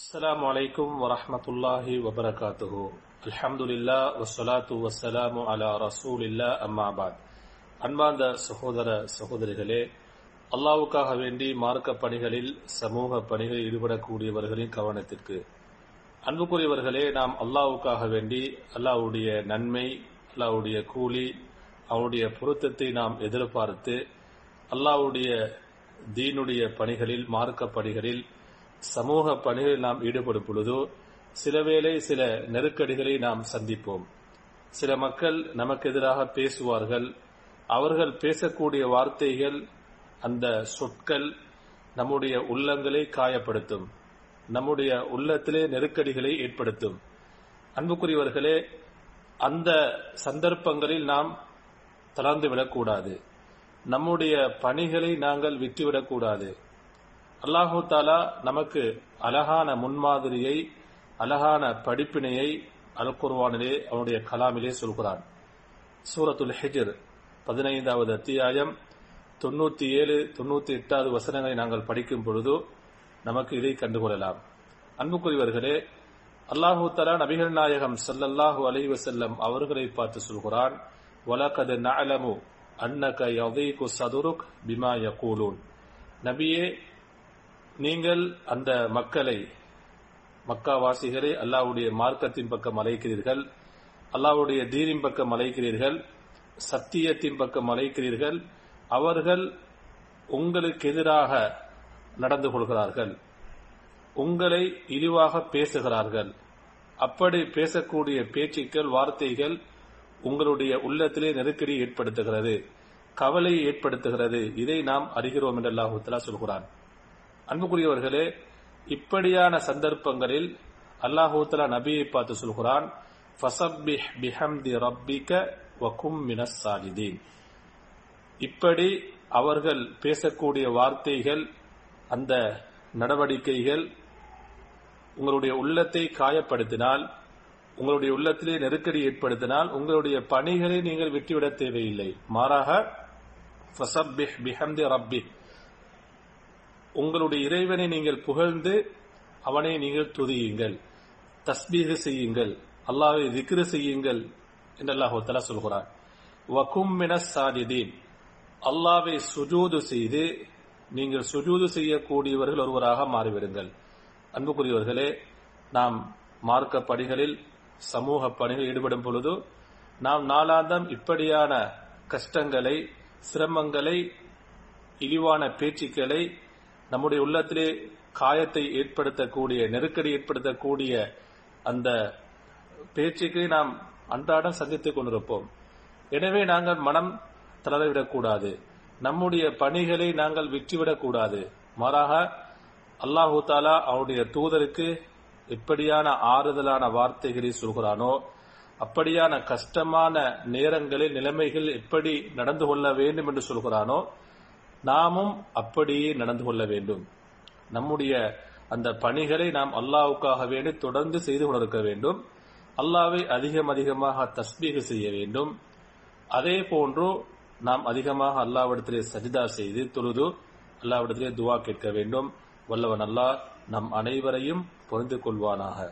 السلام عليكم ورحمة الله وبركاته الحمد لله والصلاة والسلام على رسول الله أما بعد அன்பார்ந்த சகோதர சகோதரிகளே அல்லாவுக்காக வேண்டி மார்க்க பணிகளில் சமூக பணிகளில் ஈடுபடக்கூடியவர்களின் கவனத்திற்கு அன்புக்குரியவர்களே நாம் அல்லாவுக்காக வேண்டி அல்லாவுடைய நன்மை அல்லாவுடைய கூலி அவனுடைய பொருத்தத்தை நாம் எதிர்பார்த்து அல்லாவுடைய தீனுடைய பணிகளில் மார்க்க பணிகளில் சமூக பணிகளில் நாம் ஈடுபடும் பொழுதோ சிலவேளை சில நெருக்கடிகளை நாம் சந்திப்போம். சில மக்கள் நமக்கு எதிராக பேசுவார்கள். அவர்கள் பேசக்கூடிய வார்த்தைகள் அந்த சொற்கள் நம்முடைய உள்ளங்களை காயப்படுத்தும். நம்முடைய உள்ளத்திலே நெருக்கடிகளை ஏற்படுத்தும். அன்புக்குரியவர்களே அந்த சந்தர்ப்பங்களில் நாம் தளர்ந்துவிடக்கூடாது. நம்முடைய பணிகளை நாங்கள் விட்டுவிடக்கூடாது. அல்லாஹு தாலா நமக்கு அழகான முன்மாதிரியை அழகான படிப்பினையை அல் குர்வானிலே அவனுடைய கலாமிலே சொல்கிறான். சூரத்துல் ஹிஜர் பதினைந்தாவது அத்தியாயம் தொண்ணூத்தி ஏழு தொண்ணூத்தி எட்டாவது வசனங்களை நாங்கள் படிக்கும் பொழுது நமக்கு இதை கண்டுகொள்ளலாம். அன்புக்குரியவர்களே அல்லாஹு தலா நபிகள் நாயகம் சல்லல்லாஹு அலி வசல்லம் அவர்களை பார்த்து சொல்கிறான் வலகது நலமு அன்னக யதீகு சதுருக் பிமா யகூலூன். நபியே நீங்கள் அந்த மக்களை மக்காவாசிகளை அல்லாவுடைய மார்க்கத்தின் பக்கம் அழைக்கிறீர்கள் அல்லாவுடைய தீரின் பக்கம் அழைக்கிறீர்கள் சத்தியத்தின் பக்கம் அழைக்கிறீர்கள் அவர்கள் உங்களுக்கு எதிராக நடந்து கொள்கிறார்கள் உங்களை இழிவாக பேசுகிறார்கள். அப்படி பேசக்கூடிய பேச்சுக்கள் வார்த்தைகள் உங்களுடைய உள்ளத்திலே நெருக்கடி ஏற்படுத்துகிறது கவலை ஏற்படுத்துகிறது. இதை நாம் அறிகிறோம் என்று அல்லாஹுத்தலா சொல்கிறான். அன்புக்குரியவர்களே இப்படியான சந்தர்ப்பங்களில் அல்லாஹூத்தலா நபியை பார்த்து சொல்கிறான் ஃபசப்பிஹ் பிஹம்தி ரப்பிக வகும் மினஸ் சாலிதீன். இப்படி அவர்கள் பேசக்கூடிய வார்த்தைகள் அந்த நடவடிக்கைகள் உங்களுடைய உள்ளத்தை காயப்படுத்தினால் உங்களுடைய உள்ளத்திலே நெருக்கடி ஏற்படுத்தினால் உங்களுடைய பணிகளை நீங்கள் விட்டுவிட தேவையில்லை. மாறாக ஃபசப்பிஹ் பிஹம்தி ரப்பி உங்களுடைய இறைவனை நீங்கள் புகழ்ந்து அவனை நீங்கள் துதியுங்கள். தஸ்பீக செய்யுங்கள். அல்லாவை திக்ரு செய்யுங்கள் என்று அல்லாஹால சொல்கிறார் வகும் மின சாஜிதீன் அல்லாவை சுஜூது செய்து நீங்கள் சுஜூது செய்யக்கூடியவர்கள் ஒருவராக மாறிவிடுங்கள். அன்புக்குரியவர்களே நாம் மார்க்க பணிகளில் சமூக பணிகளில் ஈடுபடும் பொழுது நாம் நாளாந்தம் இப்படியான கஷ்டங்களை சிரமங்களை இழிவான பேச்சுக்களை நம்முடைய உள்ளத்திலே காயத்தை ஏற்படுத்தக்கூடிய நெருக்கடி ஏற்படுத்தக்கூடிய அந்த பேச்சுக்கு நாம் அன்றாடம் சந்தித்துக் கொண்டிருப்போம். எனவே நாங்கள் மனம் தளரவிடக்கூடாது. நம்முடைய பணிகளை நாங்கள் விற்றுவிடக்கூடாது மாறாக அல்லாஹு தாலா அவனுடைய தூதருக்கு எப்படியான ஆறுதலான வார்த்தைகளை சொல்கிறானோ அப்படியான கஷ்டமான நேரங்களில் நிலைமைகள் எப்படி நடந்து கொள்ள வேண்டும் என்று சொல்கிறானோ நாமும் அப்படியே நடந்து கொள்ள வேண்டும். நம்முடைய அந்த பணிகளை நாம் அல்லாவுக்காக வேண்டி தொடர்ந்து செய்து கொண்டிருக்க வேண்டும். அல்லாவை அதிகம் அதிகமாக தஸ்பீக செய்ய வேண்டும். அதே போன்று நாம் அதிகமாக அல்லாவிடத்திலே சஜிதா செய்து தொழுது அல்லாவிடத்திலே துவா கேட்க வேண்டும். வல்லவன் அல்லாஹ் நம் அனைவரையும் பொருந்து கொள்வானாக.